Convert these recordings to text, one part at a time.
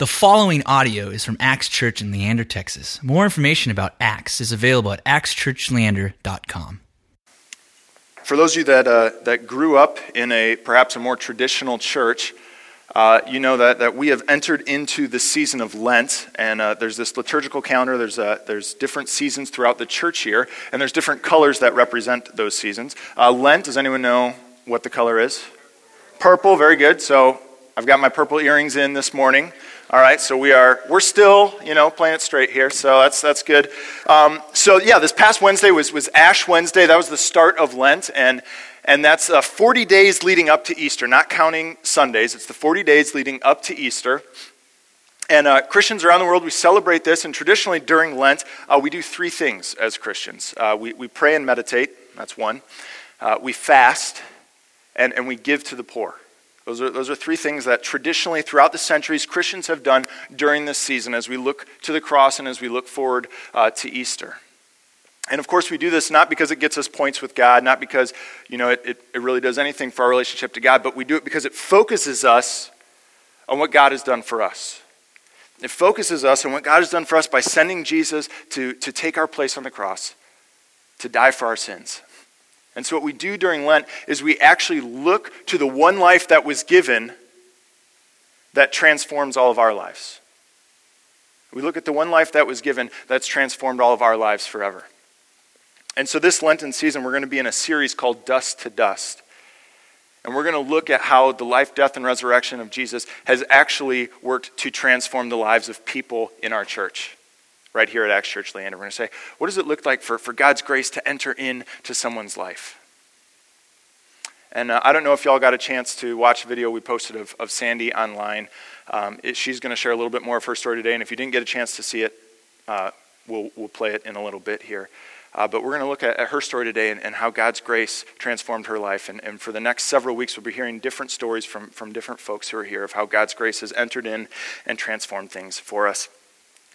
The following audio is from Acts Church in Leander, Texas. More information about Acts is available at actschurchleander.com. For those of you that, uh, that grew up in a perhaps a more traditional church, uh, you know that, that we have entered into the season of Lent, and uh, there's this liturgical calendar. There's, uh, there's different seasons throughout the church year, and there's different colors that represent those seasons. Uh, Lent, does anyone know what the color is? Purple, very good. So I've got my purple earrings in this morning. All right, so we are we're still you know playing it straight here, so that's that's good. Um, so yeah, this past Wednesday was was Ash Wednesday. That was the start of Lent, and and that's uh, 40 days leading up to Easter, not counting Sundays. It's the 40 days leading up to Easter. And uh, Christians around the world, we celebrate this, and traditionally during Lent, uh, we do three things as Christians. Uh, we, we pray and meditate, that's one. Uh, we fast, and, and we give to the poor. Those are, those are three things that traditionally, throughout the centuries, Christians have done during this season as we look to the cross and as we look forward uh, to Easter. And of course, we do this not because it gets us points with God, not because you know, it, it, it really does anything for our relationship to God, but we do it because it focuses us on what God has done for us. It focuses us on what God has done for us by sending Jesus to, to take our place on the cross, to die for our sins. And so, what we do during Lent is we actually look to the one life that was given that transforms all of our lives. We look at the one life that was given that's transformed all of our lives forever. And so, this Lenten season, we're going to be in a series called Dust to Dust. And we're going to look at how the life, death, and resurrection of Jesus has actually worked to transform the lives of people in our church right here at Acts Church Leander. We're going to say, what does it look like for, for God's grace to enter into someone's life? And uh, I don't know if y'all got a chance to watch a video we posted of, of Sandy online. Um, it, she's going to share a little bit more of her story today. And if you didn't get a chance to see it, uh, we'll, we'll play it in a little bit here. Uh, but we're going to look at, at, her story today and, and, how God's grace transformed her life. And, and, for the next several weeks, we'll be hearing different stories from, from different folks who are here of how God's grace has entered in and transformed things for us.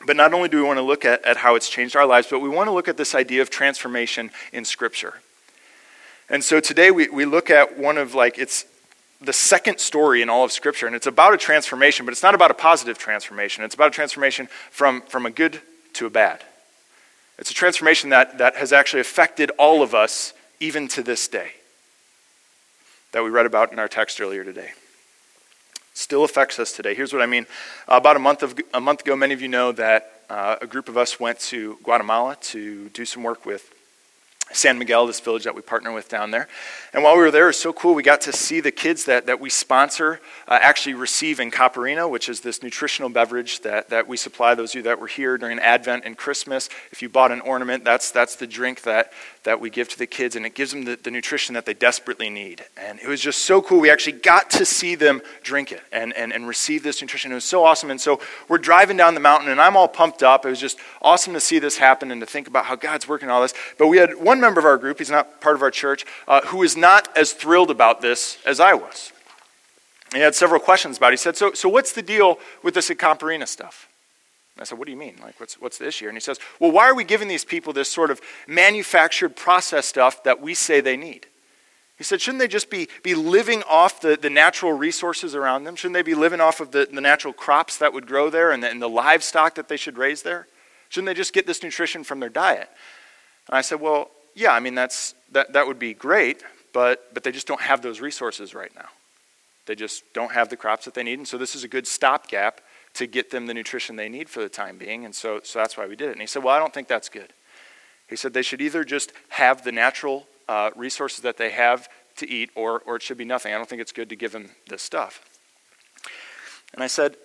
But not only do we want to look at, at how it's changed our lives, but we want to look at this idea of transformation in Scripture. And so today we, we look at one of like, it's the second story in all of Scripture, and it's about a transformation, but it's not about a positive transformation. It's about a transformation from, from a good to a bad. It's a transformation that, that has actually affected all of us, even to this day, that we read about in our text earlier today still affects us today. Here's what I mean. about a month, of, a month ago, many of you know that uh, a group of us went to Guatemala to do some work with San Miguel, this village that we partner with down there. And while we were there, it was so cool. We got to see the kids that, that we sponsor uh, actually receive Incaparina, which is this nutritional beverage that, that we supply those of you that were here during Advent and Christmas. If you bought an ornament, that's, that's the drink that, that we give to the kids, and it gives them the, the nutrition that they desperately need. And it was just so cool. We actually got to see them drink it and, and, and receive this nutrition. It was so awesome. And so we're driving down the mountain, and I'm all pumped up. It was just awesome to see this happen and to think about how God's working all this. But we had one member of our group, he's not part of our church, uh, who is not as thrilled about this as I was. He had several questions about it. He said, So, so what's the deal with this Incaparina stuff? I said, What do you mean? Like, what's, what's the issue? And he says, Well, why are we giving these people this sort of manufactured processed stuff that we say they need? He said, Shouldn't they just be, be living off the, the natural resources around them? Shouldn't they be living off of the, the natural crops that would grow there and the, and the livestock that they should raise there? Shouldn't they just get this nutrition from their diet? And I said, Well, yeah, I mean, that's, that, that would be great, but, but they just don't have those resources right now. They just don't have the crops that they need. And so this is a good stopgap to get them the nutrition they need for the time being. And so, so that's why we did it. And he said, Well, I don't think that's good. He said they should either just have the natural uh, resources that they have to eat, or, or it should be nothing. I don't think it's good to give them this stuff. And I said,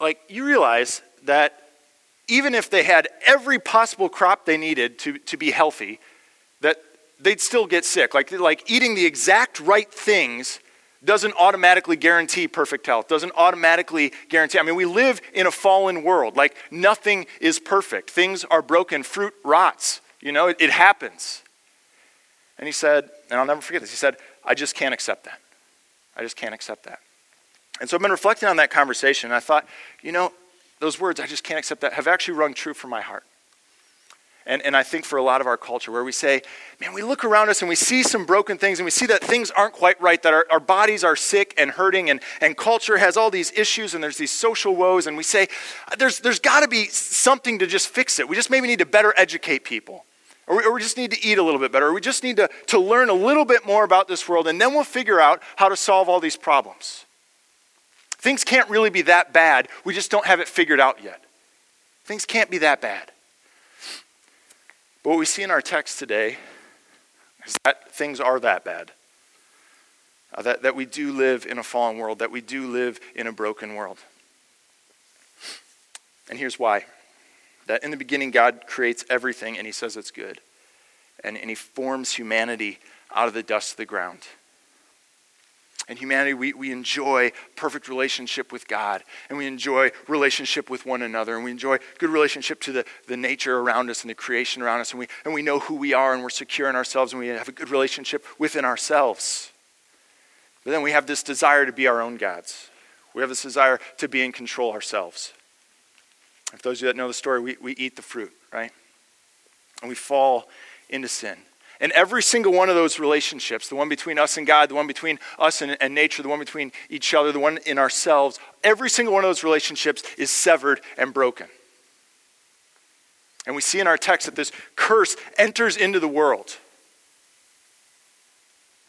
like, you realize that even if they had every possible crop they needed to, to be healthy, they'd still get sick. Like, like eating the exact right things doesn't automatically guarantee perfect health, doesn't automatically guarantee. I mean, we live in a fallen world. Like, nothing is perfect. Things are broken. Fruit rots. You know, it, it happens. And he said, and I'll never forget this, he said, I just can't accept that. I just can't accept that. And so I've been reflecting on that conversation, and I thought, you know, those words, I just can't accept that, have actually rung true for my heart. And, and I think for a lot of our culture, where we say, man, we look around us and we see some broken things and we see that things aren't quite right, that our, our bodies are sick and hurting, and, and culture has all these issues and there's these social woes, and we say, there's, there's got to be something to just fix it. We just maybe need to better educate people. Or we, or we just need to eat a little bit better. Or we just need to, to learn a little bit more about this world, and then we'll figure out how to solve all these problems. Things can't really be that bad. We just don't have it figured out yet. Things can't be that bad. But what we see in our text today is that things are that bad. Uh, that, that we do live in a fallen world, that we do live in a broken world. And here's why that in the beginning, God creates everything and he says it's good. And, and he forms humanity out of the dust of the ground. In humanity, we, we enjoy perfect relationship with God, and we enjoy relationship with one another, and we enjoy good relationship to the, the nature around us and the creation around us, and we, and we know who we are, and we're secure in ourselves, and we have a good relationship within ourselves. But then we have this desire to be our own gods. We have this desire to be in control ourselves. If those of you that know the story, we, we eat the fruit, right? And we fall into sin. And every single one of those relationships, the one between us and God, the one between us and, and, nature, the one between each other, the one in ourselves, every single one of those relationships is severed and broken. And we see in our text that this curse enters into the world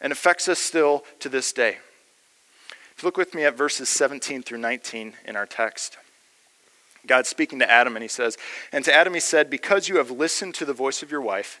and affects us still to this day. If you look with me at verses 17 through 19 in our text. God's speaking to Adam, and he says, And to Adam he said, Because you have listened to the voice of your wife,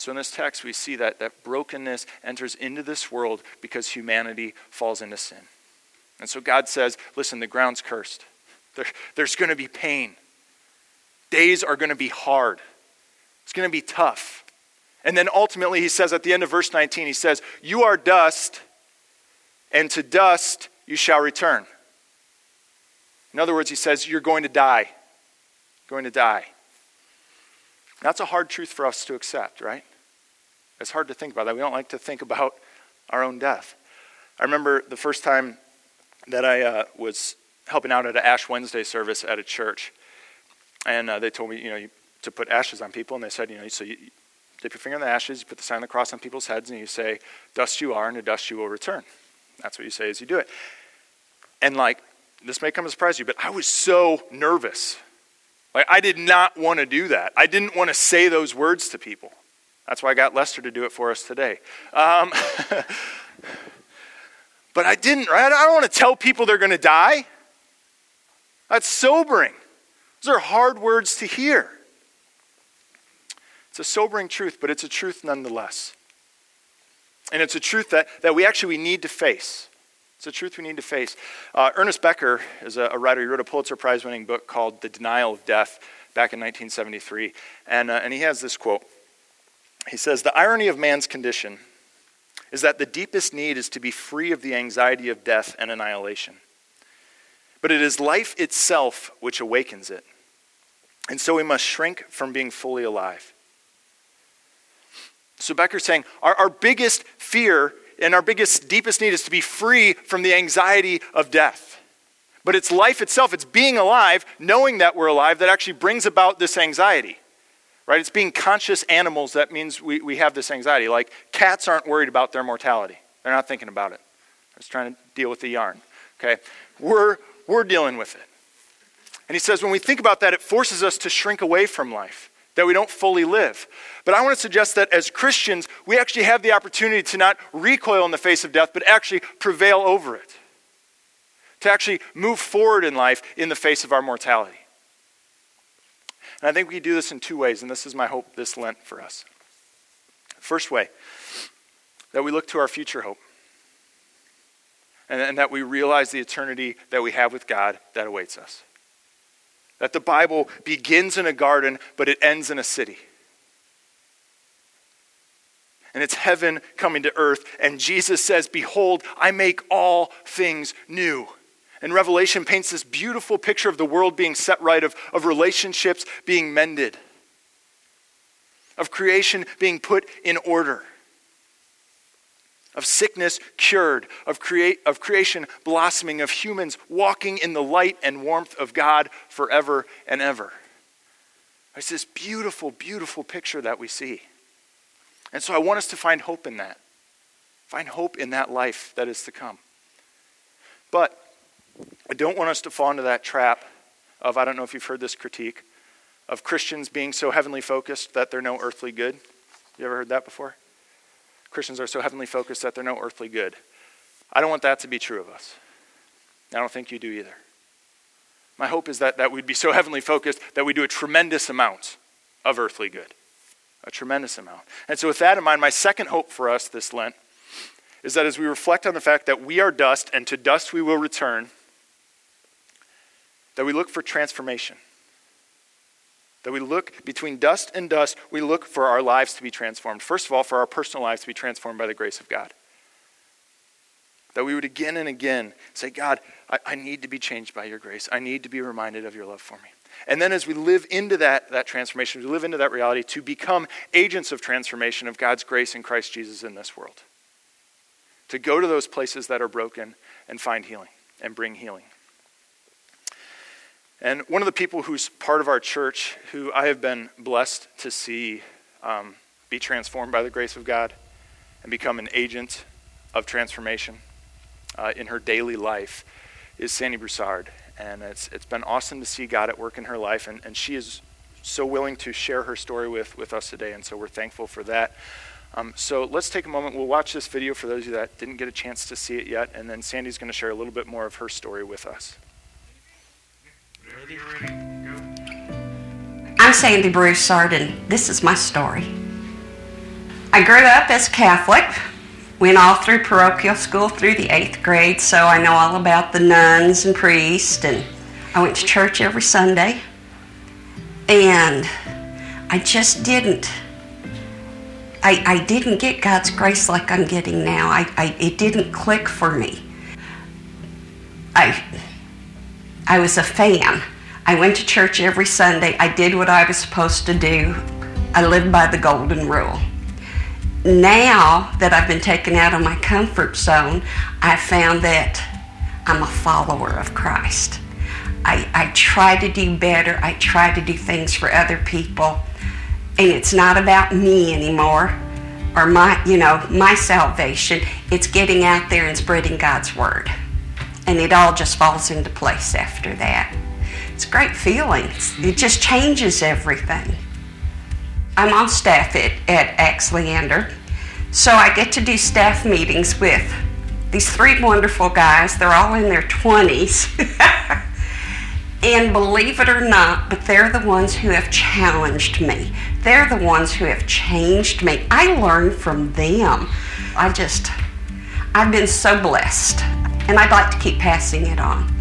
So in this text, we see that, that brokenness enters into this world because humanity falls into sin. And so God says, listen, the ground's cursed. There, there's going to be pain. Days are going to be hard. It's going to be tough. And then ultimately, he says at the end of verse 19, he says, You are dust, and to dust you shall return. In other words, he says, You're going to die going to die. That's a hard truth for us to accept, right? It's hard to think about that. We don't like to think about our own death. I remember the first time that I uh, was helping out at an Ash Wednesday service at a church, and uh, they told me, you know, you, to put ashes on people, and they said, you know, so you, you dip your finger in the ashes, you put the sign of the cross on people's heads, and you say, "Dust you are, and to dust you will return." That's what you say as you do it. And like, this may come as a surprise to you, but I was so nervous like, I did not want to do that. I didn't want to say those words to people. That's why I got Lester to do it for us today. Um, but I didn't, right? I don't want to tell people they're going to die. That's sobering. Those are hard words to hear. It's a sobering truth, but it's a truth nonetheless. And it's a truth that, that we actually need to face. It's a truth we need to face. Uh, Ernest Becker is a, a, writer. He wrote a Pulitzer Prize winning book called The Denial of Death back in 1973. And, uh, and he has this quote He says, The irony of man's condition is that the deepest need is to be free of the anxiety of death and annihilation. But it is life itself which awakens it. And so we must shrink from being fully alive. So Becker's saying our, our biggest fear and our biggest, deepest need is to be free from the anxiety of death. But it's life itself, it's being alive, knowing that we're alive, that actually brings about this anxiety. Right? It's being conscious animals that means we, we have this anxiety. Like cats aren't worried about their mortality, they're not thinking about it. They're just trying to deal with the yarn. Okay? We're, we're dealing with it. And he says when we think about that, it forces us to shrink away from life that we don't fully live. But I want to suggest that as Christians, we actually have the opportunity to not recoil in the face of death, but actually prevail over it. To actually move forward in life in the face of our mortality. And I think we do this in two ways, and this is my hope this Lent for us. First way, that we look to our future hope. And, and that we realize the eternity that we have with God that awaits us. That the Bible begins in a garden, but it ends in a city. And it's heaven coming to earth. And Jesus says, Behold, I make all things new. And Revelation paints this beautiful picture of the world being set right, of, of relationships being mended, of creation being put in order, of sickness cured, of, create, of creation blossoming, of humans walking in the light and warmth of God forever and ever. It's this beautiful, beautiful picture that we see. And so I want us to find hope in that. Find hope in that life that is to come. But I don't want us to fall into that trap of, I don't know if you've heard this critique, of Christians being so heavenly focused that they're no earthly good. You ever heard that before? Christians are so heavenly focused that they're no earthly good. I don't want that to be true of us. I don't think you do either. My hope is that, that we'd be so heavenly focused that we do a tremendous amount of earthly good. A tremendous amount. And so, with that in mind, my second hope for us this Lent is that as we reflect on the fact that we are dust and to dust we will return, that we look for transformation. That we look between dust and dust, we look for our lives to be transformed. First of all, for our personal lives to be transformed by the grace of God. That we would again and again say, God, I, I need to be changed by your grace. I need to be reminded of your love for me. And then as we live into that, that transformation, we live into that reality to become agents of transformation of God's grace in Christ Jesus in this world. To go to those places that are broken and find healing and bring healing. And one of the people who's part of our church, who I have been blessed to see um, be transformed by the grace of God and become an agent of transformation uh, in her daily life, is Sandy Broussard. And it's, it's been awesome to see God at work in her life, and, and she is so willing to share her story with, with us today, and so we're thankful for that. Um, so let's take a moment. We'll watch this video for those of you that didn't get a chance to see it yet, and then Sandy's going to share a little bit more of her story with us. I'm Sandy Broussard, and this is my story. I grew up as Catholic, went all through parochial school through the eighth grade, so I know all about the nuns and priests, and I went to church every Sunday. And I just didn't. I, I didn't get God's grace like I'm getting now. I, I it didn't click for me. I I was a fan. I went to church every Sunday. I did what I was supposed to do. I lived by the golden rule now that I've been taken out of my comfort zone, I found that I'm a follower of Christ. I, I try to do better. I try to do things for other people. And it's not about me anymore or my, you know, my salvation. It's getting out there and spreading God's word. And it all just falls into place after that. It's a great feeling. It just changes everything. I'm on staff at, at Acts Leander. So I get to do staff meetings with these three wonderful guys. They're all in their 20s. and believe it or not, but they're the ones who have challenged me. They're the ones who have changed me. I learn from them. I just, I've been so blessed. And I'd like to keep passing it on.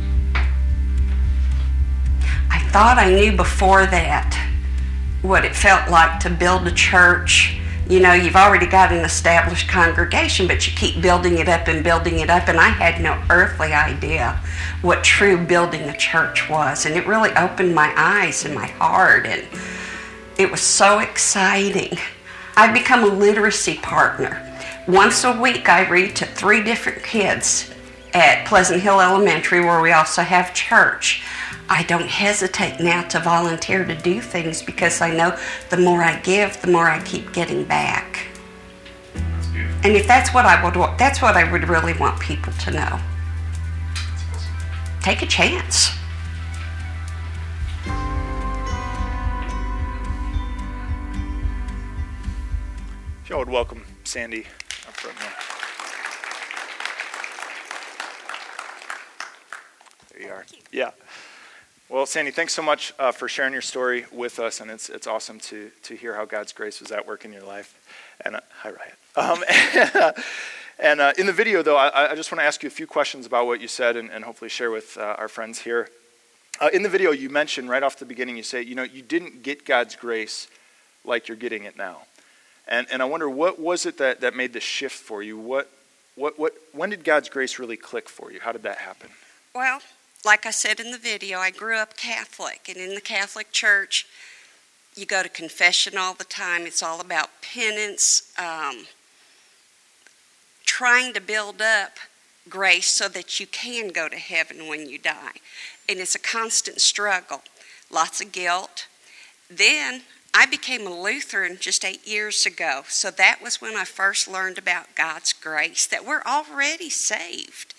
I thought I knew before that what it felt like to build a church. You know, you've already got an established congregation, but you keep building it up and building it up. And I had no earthly idea what true building a church was. And it really opened my eyes and my heart. And it was so exciting. I've become a literacy partner. Once a week, I read to three different kids at Pleasant Hill Elementary, where we also have church. I don't hesitate now to volunteer to do things because I know the more I give, the more I keep getting back. And if that's what I would want, that's what I would really want people to know. Take a chance. If y'all would welcome Sandy up front here. There you are. Yeah. Well, Sandy, thanks so much uh, for sharing your story with us, and it's, it's awesome to, to hear how God's grace was at work in your life. And uh, hi, Riot. Um, and uh, in the video, though, I, I just want to ask you a few questions about what you said and, and hopefully share with uh, our friends here. Uh, in the video, you mentioned right off the beginning, you say, you know, you didn't get God's grace like you're getting it now. And, and I wonder, what was it that, that made the shift for you? What, what, what, when did God's grace really click for you? How did that happen? Well, like I said in the video, I grew up Catholic, and in the Catholic Church, you go to confession all the time. It's all about penance, um, trying to build up grace so that you can go to heaven when you die. And it's a constant struggle, lots of guilt. Then I became a Lutheran just eight years ago. So that was when I first learned about God's grace, that we're already saved.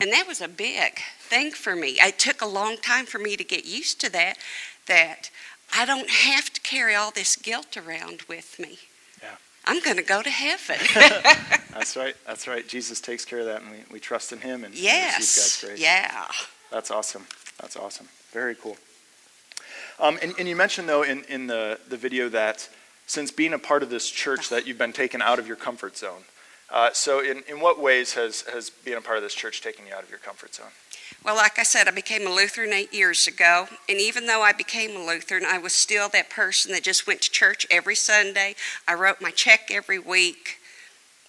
And that was a big thing for me. It took a long time for me to get used to that, that I don't have to carry all this guilt around with me. Yeah. I'm going to go to heaven. That's right. That's right. Jesus takes care of that, and we, we trust in Him and yes. receive God's grace. Yeah. That's awesome. That's awesome. Very cool. Um, and, and you mentioned, though, in, in the, the video that since being a part of this church that you've been taken out of your comfort zone. Uh, so in, in what ways has, has being a part of this church taken you out of your comfort zone? Well, like I said, I became a Lutheran eight years ago. And even though I became a Lutheran, I was still that person that just went to church every Sunday. I wrote my check every week.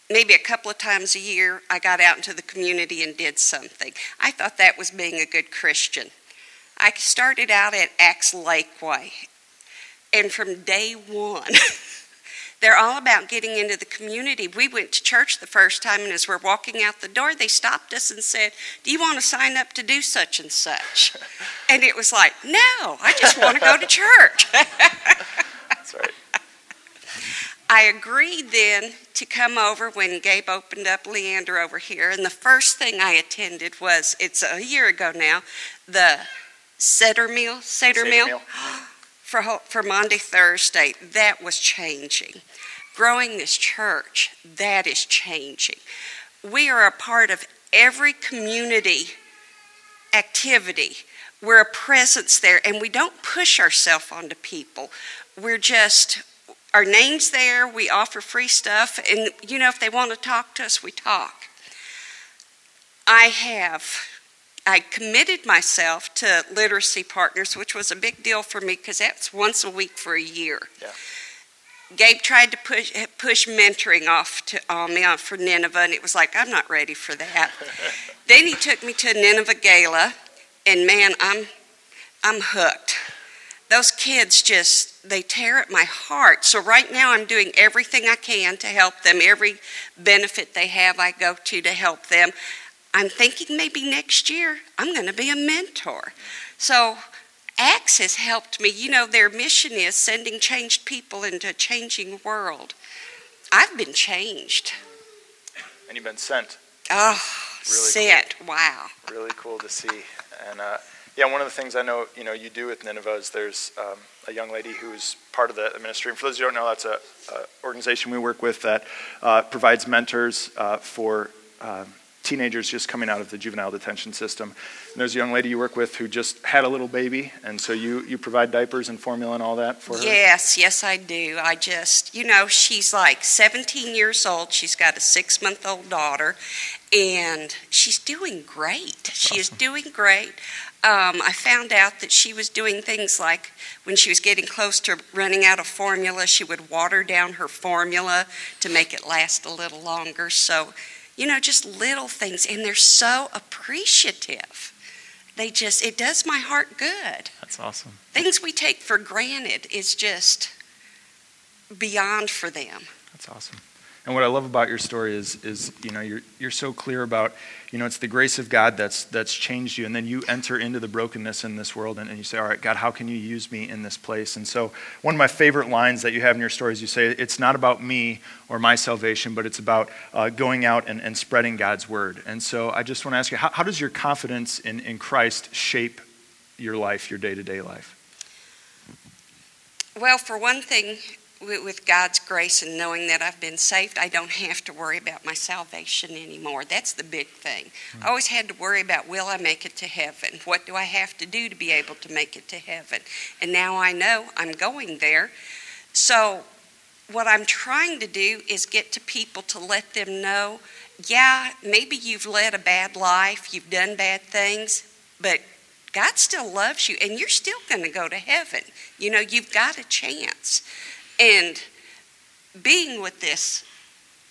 Maybe a couple of times a year, I got out into the community and did something. I thought that was being a good Christian. I started out at Acts Lakeway. And from day one, They're all about getting into the community. We went to church the first time, and as we're walking out the door, they stopped us and said, Do you want to sign up to do such and such? And it was like, No, I just want to go to church. That's right. I agreed then to come over when Gabe opened up Leander over here, and the first thing I attended was it's a year ago now the Seder meal, Seder, Seder meal, meal. for for Maundy Thursday. That was changing. Growing this church, that is changing. We are a part of every community activity. We're a presence there, and we don't push ourselves onto people. We're just our name's there. We offer free stuff, and you know if they want to talk to us, we talk. I have I committed myself to Literacy Partners, which was a big deal for me because that's once a week for a year. Yeah. Gabe tried to push push mentoring off to on me for Nineveh, and it was like I'm not ready for that. then he took me to Nineveh Gala, and man, I'm I'm hooked. Those kids just they tear at my heart. So right now I'm doing everything I can to help them. Every benefit they have, I go to to help them. I'm thinking maybe next year I'm going to be a mentor. So Acts has helped me. You know, their mission is sending changed people into a changing world. I've been changed. And you've been sent. Oh, Really sent. Wow. Really cool to see. And uh, yeah, one of the things I know you know you do with Nineveh is there's um, a young lady who's part of the ministry. And for those who don't know, that's a, a organization we work with that uh, provides mentors uh, for. Um, teenagers just coming out of the juvenile detention system. And there's a young lady you work with who just had a little baby, and so you, you provide diapers and formula and all that for her? Yes, yes, I do. I just, you know, she's like 17 years old. She's got a six month old daughter, and she's doing great. She is doing great. Um, I found out that she was doing things like when she was getting close to running out of formula, she would water down her formula to make it last a little longer. So, you know, just little things, and they're so appreciative. They just, it does my heart good. That's awesome. Things we take for granted is just beyond for them. That's awesome. And what I love about your story is, is you know, you're, you're so clear about, you know, it's the grace of God that's, that's changed you. And then you enter into the brokenness in this world and, and you say, all right, God, how can you use me in this place? And so one of my favorite lines that you have in your story is you say, it's not about me or my salvation, but it's about uh, going out and, and spreading God's word. And so I just want to ask you, how, how does your confidence in, in Christ shape your life, your day to day life? Well, for one thing, with God's grace and knowing that I've been saved, I don't have to worry about my salvation anymore. That's the big thing. I always had to worry about will I make it to heaven? What do I have to do to be able to make it to heaven? And now I know I'm going there. So, what I'm trying to do is get to people to let them know yeah, maybe you've led a bad life, you've done bad things, but God still loves you and you're still going to go to heaven. You know, you've got a chance. And being with this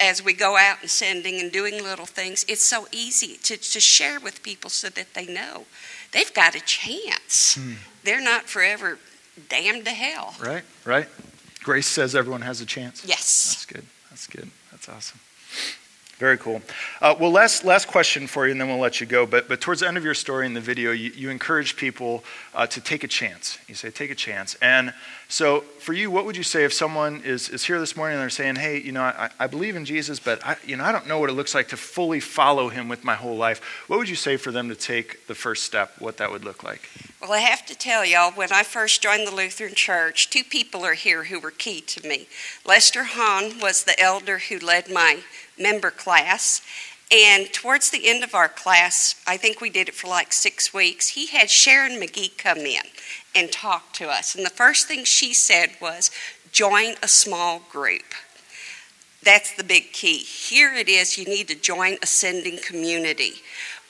as we go out and sending and doing little things, it's so easy to, to share with people so that they know they've got a chance. Hmm. They're not forever damned to hell. Right, right. Grace says everyone has a chance. Yes. That's good. That's good. That's awesome. Very cool. Uh, well, last, last question for you, and then we'll let you go. But, but towards the end of your story in the video, you, you encourage people uh, to take a chance. You say, take a chance. And so, for you, what would you say if someone is, is here this morning and they're saying, hey, you know, I, I believe in Jesus, but I, you know, I don't know what it looks like to fully follow him with my whole life? What would you say for them to take the first step, what that would look like? Well, I have to tell y'all, when I first joined the Lutheran Church, two people are here who were key to me. Lester Hahn was the elder who led my member class. And towards the end of our class, I think we did it for like six weeks, he had Sharon McGee come in and talk to us. And the first thing she said was, join a small group. That's the big key. Here it is you need to join a sending community.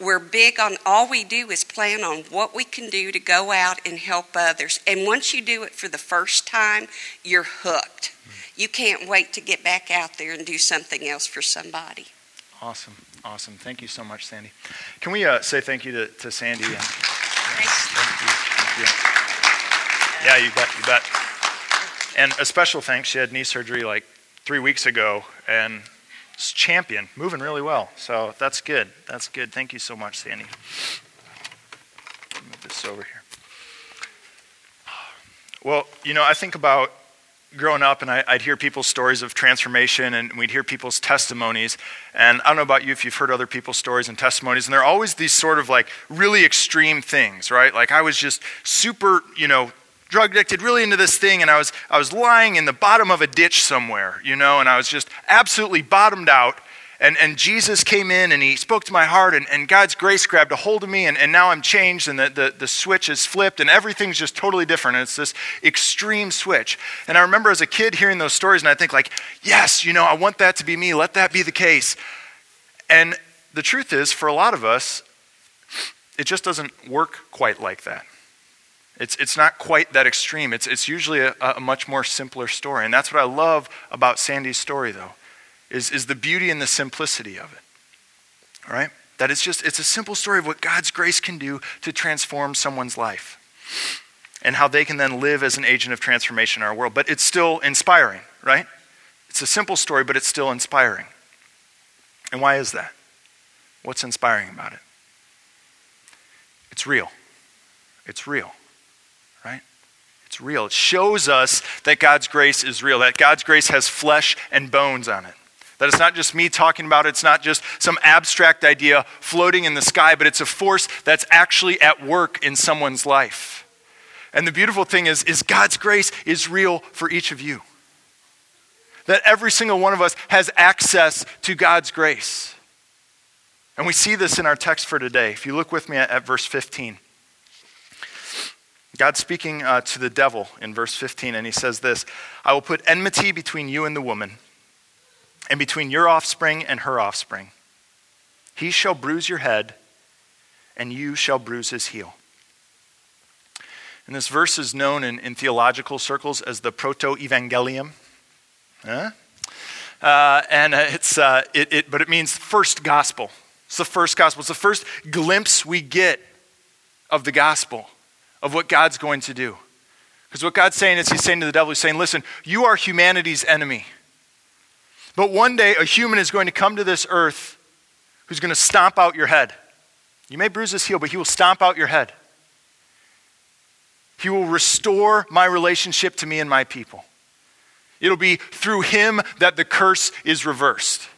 We're big on all we do is plan on what we can do to go out and help others. And once you do it for the first time, you're hooked you can't wait to get back out there and do something else for somebody. Awesome. Awesome. Thank you so much, Sandy. Can we uh, say thank you to, to Sandy? And, thank you. Thank you. Yeah, you bet. You bet. And a special thanks. She had knee surgery like three weeks ago and champion, moving really well. So that's good. That's good. Thank you so much, Sandy. Move this over here. Well, you know, I think about growing up and I, would hear people's stories of transformation and we'd hear people's testimonies. And I don't know about you if you've heard other people's stories and testimonies, and they're always these sort of like really extreme things, right? Like I was just super, you know, drug addicted, really into this thing, and I was I was lying in the bottom of a ditch somewhere, you know, and I was just absolutely bottomed out. And, and Jesus came in and he spoke to my heart, and, and God's grace grabbed a hold of me, and, and now I'm changed, and the, the, the switch is flipped, and everything's just totally different. And it's this extreme switch. And I remember as a kid hearing those stories, and I think, like, yes, you know, I want that to be me. Let that be the case. And the truth is, for a lot of us, it just doesn't work quite like that. It's, it's not quite that extreme. It's, it's usually a, a much more simpler story. And that's what I love about Sandy's story, though is, is the beauty and the simplicity of it. All right? That it's just, it's a simple story of what God's grace can do to transform someone's life and how they can then live as an agent of transformation in our world. But it's still inspiring, right? It's a simple story, but it's still inspiring. And why is that? What's inspiring about it? It's real. It's real, right? It's real. It shows us that God's grace is real, that God's grace has flesh and bones on it. That it's not just me talking about it, it's not just some abstract idea floating in the sky, but it's a force that's actually at work in someone's life. And the beautiful thing is, is God's grace is real for each of you. That every single one of us has access to God's grace. And we see this in our text for today. If you look with me at, at verse 15. God's speaking uh, to the devil in verse 15, and he says this I will put enmity between you and the woman and between your offspring and her offspring. He shall bruise your head, and you shall bruise his heel. And this verse is known in, in theological circles as the proto evangelium. Huh? Uh, and it's, uh, it, it, but it means first gospel. It's the first gospel. It's the first glimpse we get of the gospel, of what God's going to do. Because what God's saying is, He's saying to the devil, He's saying, listen, you are humanity's enemy. But one day, a human is going to come to this earth who's going to stomp out your head. You may bruise his heel, but he will stomp out your head. He will restore my relationship to me and my people. It'll be through him that the curse is reversed.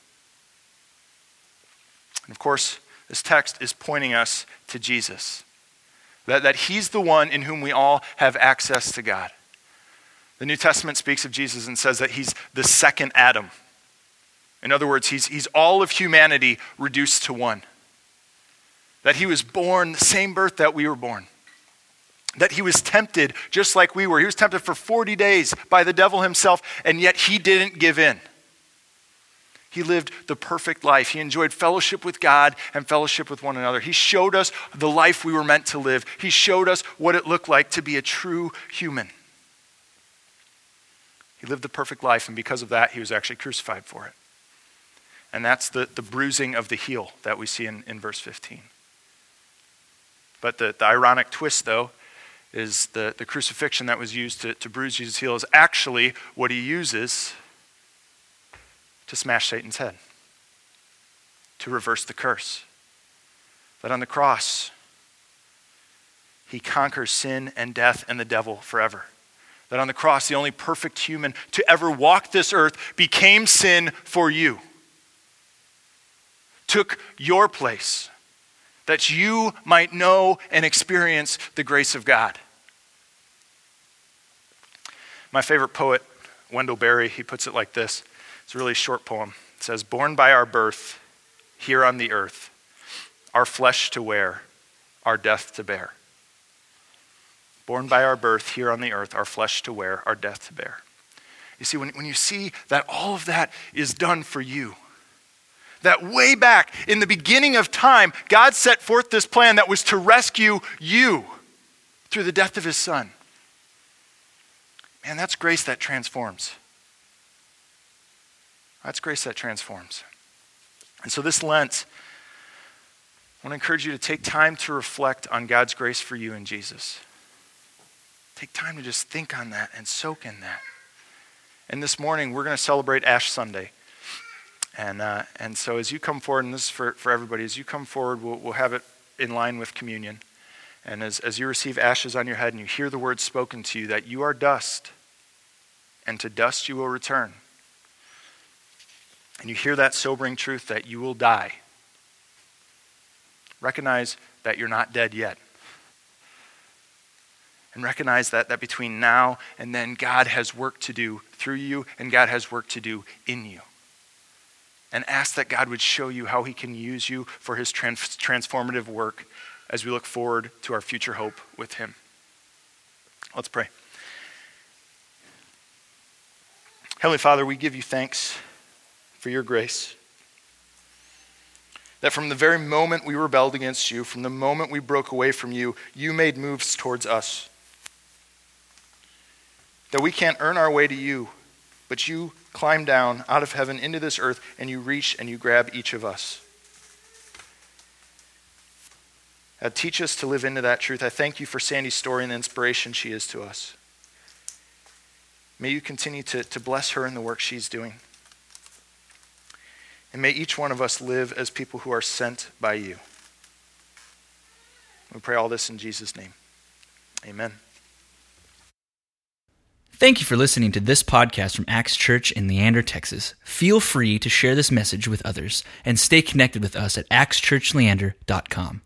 And of course, this text is pointing us to Jesus. That, that he's the one in whom we all have access to God. The New Testament speaks of Jesus and says that he's the second Adam. In other words, he's, he's all of humanity reduced to one. That he was born the same birth that we were born. That he was tempted just like we were. He was tempted for 40 days by the devil himself, and yet he didn't give in. He lived the perfect life. He enjoyed fellowship with God and fellowship with one another. He showed us the life we were meant to live. He showed us what it looked like to be a true human. He lived the perfect life, and because of that, he was actually crucified for it. And that's the, the bruising of the heel that we see in, in verse 15. But the, the ironic twist, though, is the, the crucifixion that was used to, to bruise Jesus' heel is actually what he uses to smash Satan's head, to reverse the curse. That on the cross, he conquers sin and death and the devil forever. That on the cross, the only perfect human to ever walk this earth became sin for you, took your place, that you might know and experience the grace of God. My favorite poet, Wendell Berry, he puts it like this it's a really short poem. It says, Born by our birth, here on the earth, our flesh to wear, our death to bear. Born by our birth, here on the earth, our flesh to wear, our death to bear. You see, when, when you see that all of that is done for you, that way back in the beginning of time, God set forth this plan that was to rescue you through the death of his son. Man, that's grace that transforms. That's grace that transforms. And so this Lent, I want to encourage you to take time to reflect on God's grace for you in Jesus. Take time to just think on that and soak in that. And this morning, we're going to celebrate Ash Sunday. And, uh, and so as you come forward, and this is for, for everybody, as you come forward, we'll, we'll have it in line with communion. And as, as you receive ashes on your head and you hear the words spoken to you that you are dust, and to dust you will return. And you hear that sobering truth that you will die. Recognize that you're not dead yet. And recognize that, that between now and then, God has work to do through you, and God has work to do in you. And ask that God would show you how He can use you for His trans- transformative work as we look forward to our future hope with Him. Let's pray. Heavenly Father, we give you thanks for your grace. That from the very moment we rebelled against you, from the moment we broke away from you, you made moves towards us. That we can't earn our way to you, but you climb down out of heaven into this earth and you reach and you grab each of us. Uh, teach us to live into that truth. I thank you for Sandy's story and the inspiration she is to us. May you continue to, to bless her in the work she's doing. And may each one of us live as people who are sent by you. We pray all this in Jesus' name. Amen. Thank you for listening to this podcast from Acts Church in Leander, Texas. Feel free to share this message with others and stay connected with us at actschurchleander.com.